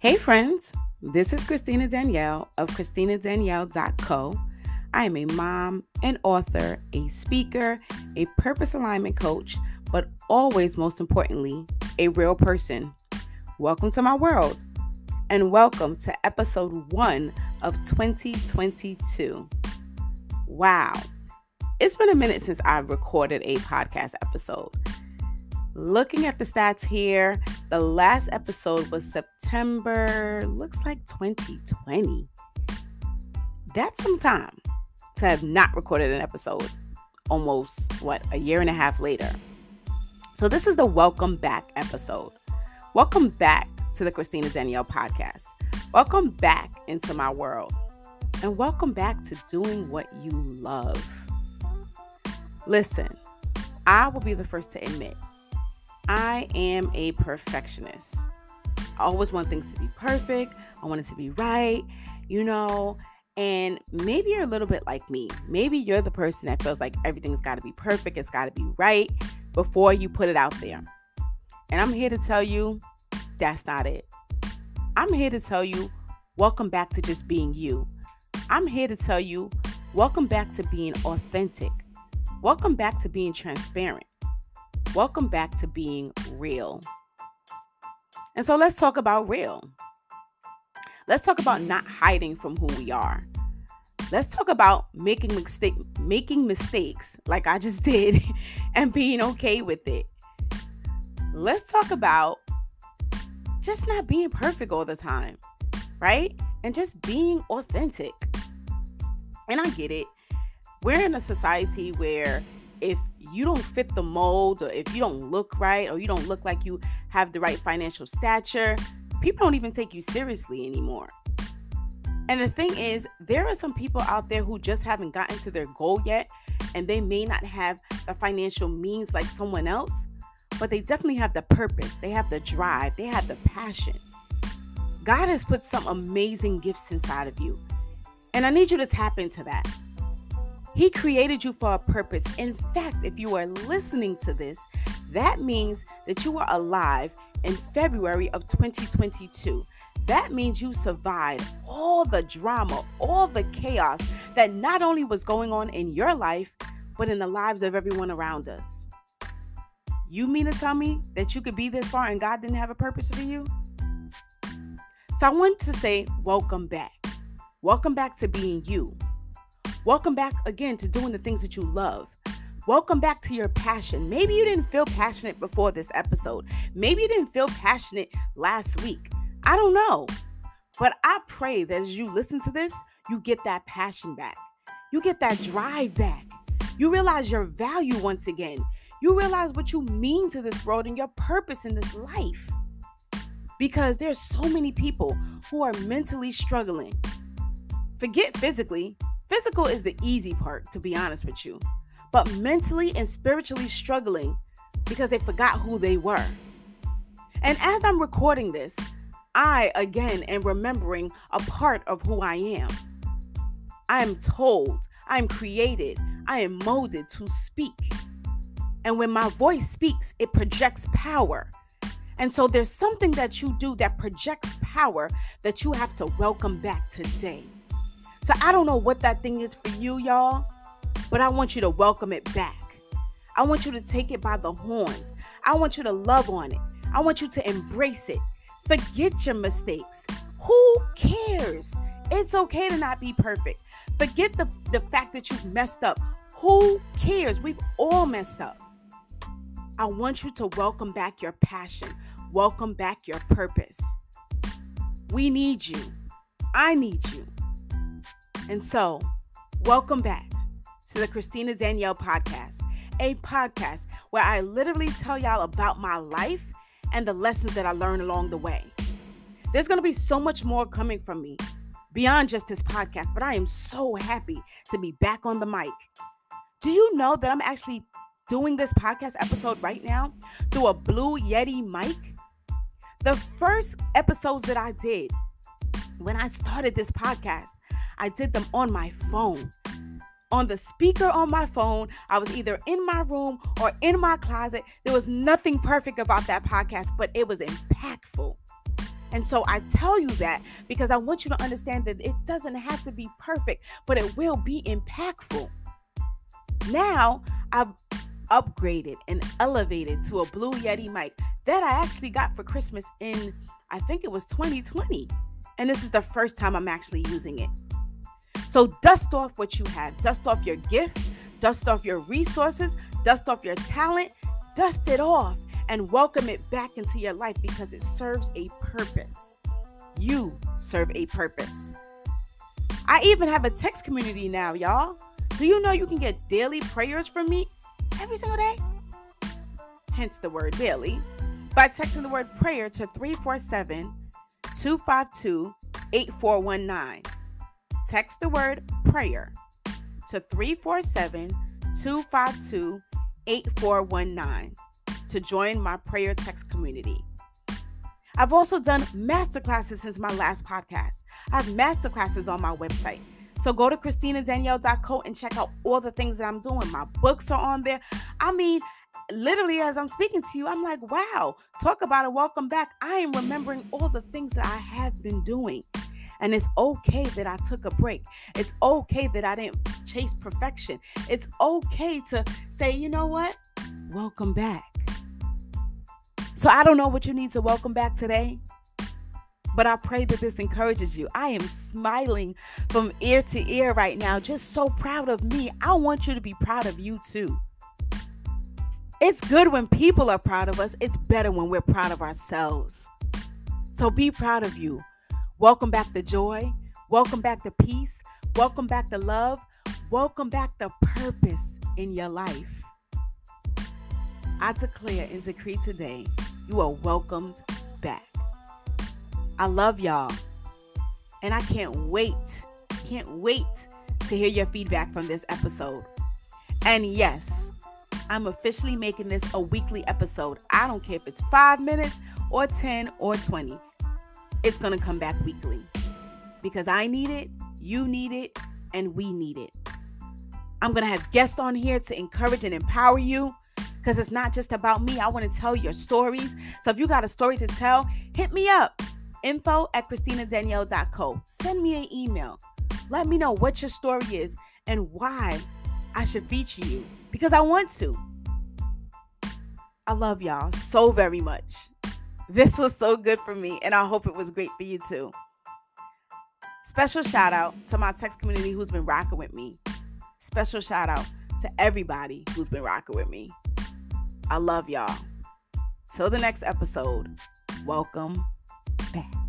Hey, friends, this is Christina Danielle of ChristinaDanielle.co. I am a mom, an author, a speaker, a purpose alignment coach, but always, most importantly, a real person. Welcome to my world, and welcome to episode one of 2022. Wow, it's been a minute since I've recorded a podcast episode. Looking at the stats here, the last episode was September, looks like 2020. That's some time to have not recorded an episode almost, what, a year and a half later. So, this is the welcome back episode. Welcome back to the Christina Danielle podcast. Welcome back into my world. And welcome back to doing what you love. Listen, I will be the first to admit I am a perfectionist. I always want things to be perfect. I want it to be right, you know. And maybe you're a little bit like me. Maybe you're the person that feels like everything's got to be perfect, it's got to be right before you put it out there. And I'm here to tell you that's not it. I'm here to tell you welcome back to just being you. I'm here to tell you welcome back to being authentic. Welcome back to being transparent. Welcome back to being real. And so let's talk about real. Let's talk about not hiding from who we are. Let's talk about making mistake making mistakes like I just did and being okay with it. Let's talk about just not being perfect all the time, right? And just being authentic. And I get it. We're in a society where if you don't fit the mold or if you don't look right or you don't look like you have the right financial stature, people don't even take you seriously anymore. And the thing is, there are some people out there who just haven't gotten to their goal yet, and they may not have the financial means like someone else, but they definitely have the purpose, they have the drive, they have the passion. God has put some amazing gifts inside of you. And I need you to tap into that. He created you for a purpose. In fact, if you are listening to this, that means that you are alive in February of 2022. That means you survived all the drama, all the chaos that not only was going on in your life, but in the lives of everyone around us. You mean to tell me that you could be this far and God didn't have a purpose for you? So I want to say, welcome back. Welcome back to being you. Welcome back again to doing the things that you love. Welcome back to your passion. Maybe you didn't feel passionate before this episode. Maybe you didn't feel passionate last week. I don't know. But I pray that as you listen to this, you get that passion back. You get that drive back. You realize your value once again. You realize what you mean to this world and your purpose in this life. Because there's so many people who are mentally struggling. Forget physically, Physical is the easy part, to be honest with you, but mentally and spiritually struggling because they forgot who they were. And as I'm recording this, I again am remembering a part of who I am. I am told, I am created, I am molded to speak. And when my voice speaks, it projects power. And so there's something that you do that projects power that you have to welcome back today. So I don't know what that thing is for you, y'all, but I want you to welcome it back. I want you to take it by the horns. I want you to love on it. I want you to embrace it. Forget your mistakes. Who cares? It's okay to not be perfect. Forget the, the fact that you've messed up. Who cares? We've all messed up. I want you to welcome back your passion, welcome back your purpose. We need you. I need you. And so, welcome back to the Christina Danielle podcast, a podcast where I literally tell y'all about my life and the lessons that I learned along the way. There's going to be so much more coming from me beyond just this podcast, but I am so happy to be back on the mic. Do you know that I'm actually doing this podcast episode right now through a Blue Yeti mic? The first episodes that I did when I started this podcast, I did them on my phone. On the speaker on my phone, I was either in my room or in my closet. There was nothing perfect about that podcast, but it was impactful. And so I tell you that because I want you to understand that it doesn't have to be perfect, but it will be impactful. Now I've upgraded and elevated to a Blue Yeti mic that I actually got for Christmas in, I think it was 2020. And this is the first time I'm actually using it. So dust off what you have, dust off your gift, dust off your resources, dust off your talent, dust it off and welcome it back into your life because it serves a purpose. You serve a purpose. I even have a text community now, y'all. Do you know you can get daily prayers from me every single day? Hence the word daily. By texting the word prayer to 347 252 8419. Text the word prayer to 347 252 8419 to join my prayer text community. I've also done masterclasses since my last podcast. I have masterclasses on my website. So go to ChristinaDanielle.co and check out all the things that I'm doing. My books are on there. I mean, literally, as I'm speaking to you, I'm like, wow, talk about a welcome back. I am remembering all the things that I have been doing. And it's okay that I took a break. It's okay that I didn't chase perfection. It's okay to say, you know what? Welcome back. So I don't know what you need to welcome back today. But I pray that this encourages you. I am smiling from ear to ear right now, just so proud of me. I want you to be proud of you too. It's good when people are proud of us, it's better when we're proud of ourselves. So be proud of you. Welcome back the joy. Welcome back the peace. Welcome back the love. Welcome back the purpose in your life. I declare and decree today you are welcomed back. I love y'all. And I can't wait, can't wait to hear your feedback from this episode. And yes, I'm officially making this a weekly episode. I don't care if it's five minutes or 10 or 20. It's going to come back weekly because I need it, you need it, and we need it. I'm going to have guests on here to encourage and empower you because it's not just about me. I want to tell your stories. So if you got a story to tell, hit me up info at ChristinaDanielle.co. Send me an email. Let me know what your story is and why I should feature you because I want to. I love y'all so very much. This was so good for me, and I hope it was great for you too. Special shout out to my text community who's been rocking with me. Special shout out to everybody who's been rocking with me. I love y'all. Till the next episode, welcome back.